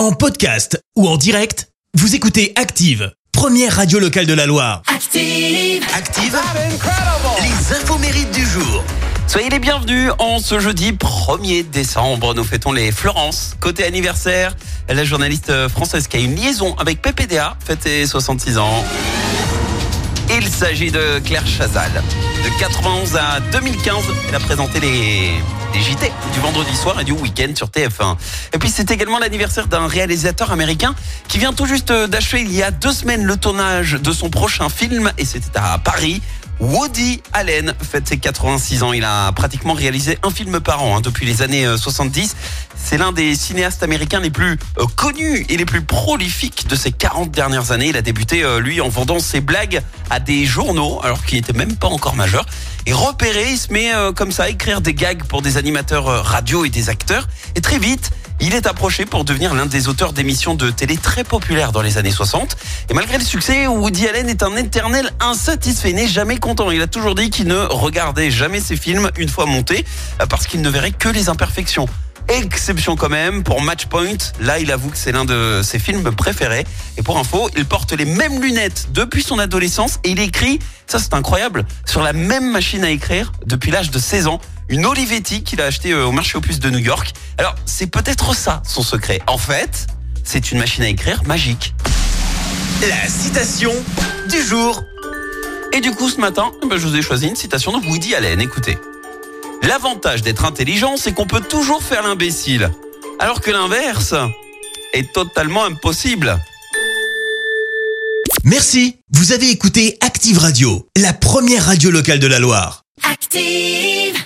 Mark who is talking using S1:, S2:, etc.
S1: En podcast ou en direct, vous écoutez Active, première radio locale de la Loire.
S2: Active.
S1: Active, les infos mérites du jour.
S3: Soyez les bienvenus en ce jeudi 1er décembre. Nous fêtons les Florence. Côté anniversaire, la journaliste française qui a une liaison avec PPDA fête ses 66 ans. Il s'agit de Claire Chazal. De 91 à 2015, elle a présenté les, les JT du vendredi soir et du week-end sur TF1. Et puis c'est également l'anniversaire d'un réalisateur américain qui vient tout juste d'achever il y a deux semaines le tournage de son prochain film et c'était à Paris. Woody Allen fête ses 86 ans. Il a pratiquement réalisé un film par an hein, depuis les années euh, 70. C'est l'un des cinéastes américains les plus euh, connus et les plus prolifiques de ces 40 dernières années. Il a débuté, euh, lui, en vendant ses blagues à des journaux, alors qu'il n'était même pas encore majeur. Et repéré, il se met euh, comme ça à écrire des gags pour des animateurs euh, radio et des acteurs. Et très vite, il est approché pour devenir l'un des auteurs d'émissions de télé très populaires dans les années 60. Et malgré le succès, Woody Allen est un éternel insatisfait, n'est jamais content. Il a toujours dit qu'il ne regardait jamais ses films une fois montés euh, parce qu'il ne verrait que les imperfections. Exception quand même pour Matchpoint. Là, il avoue que c'est l'un de ses films préférés. Et pour info, il porte les mêmes lunettes depuis son adolescence et il écrit, ça c'est incroyable, sur la même machine à écrire depuis l'âge de 16 ans. Une Olivetti qu'il a acheté au marché aux puces de New York. Alors, c'est peut-être ça son secret. En fait, c'est une machine à écrire magique.
S1: La citation du jour.
S3: Et du coup, ce matin, ben, je vous ai choisi une citation de Woody Allen. Écoutez. L'avantage d'être intelligent, c'est qu'on peut toujours faire l'imbécile. Alors que l'inverse est totalement impossible.
S1: Merci, vous avez écouté Active Radio, la première radio locale de la Loire.
S2: Active.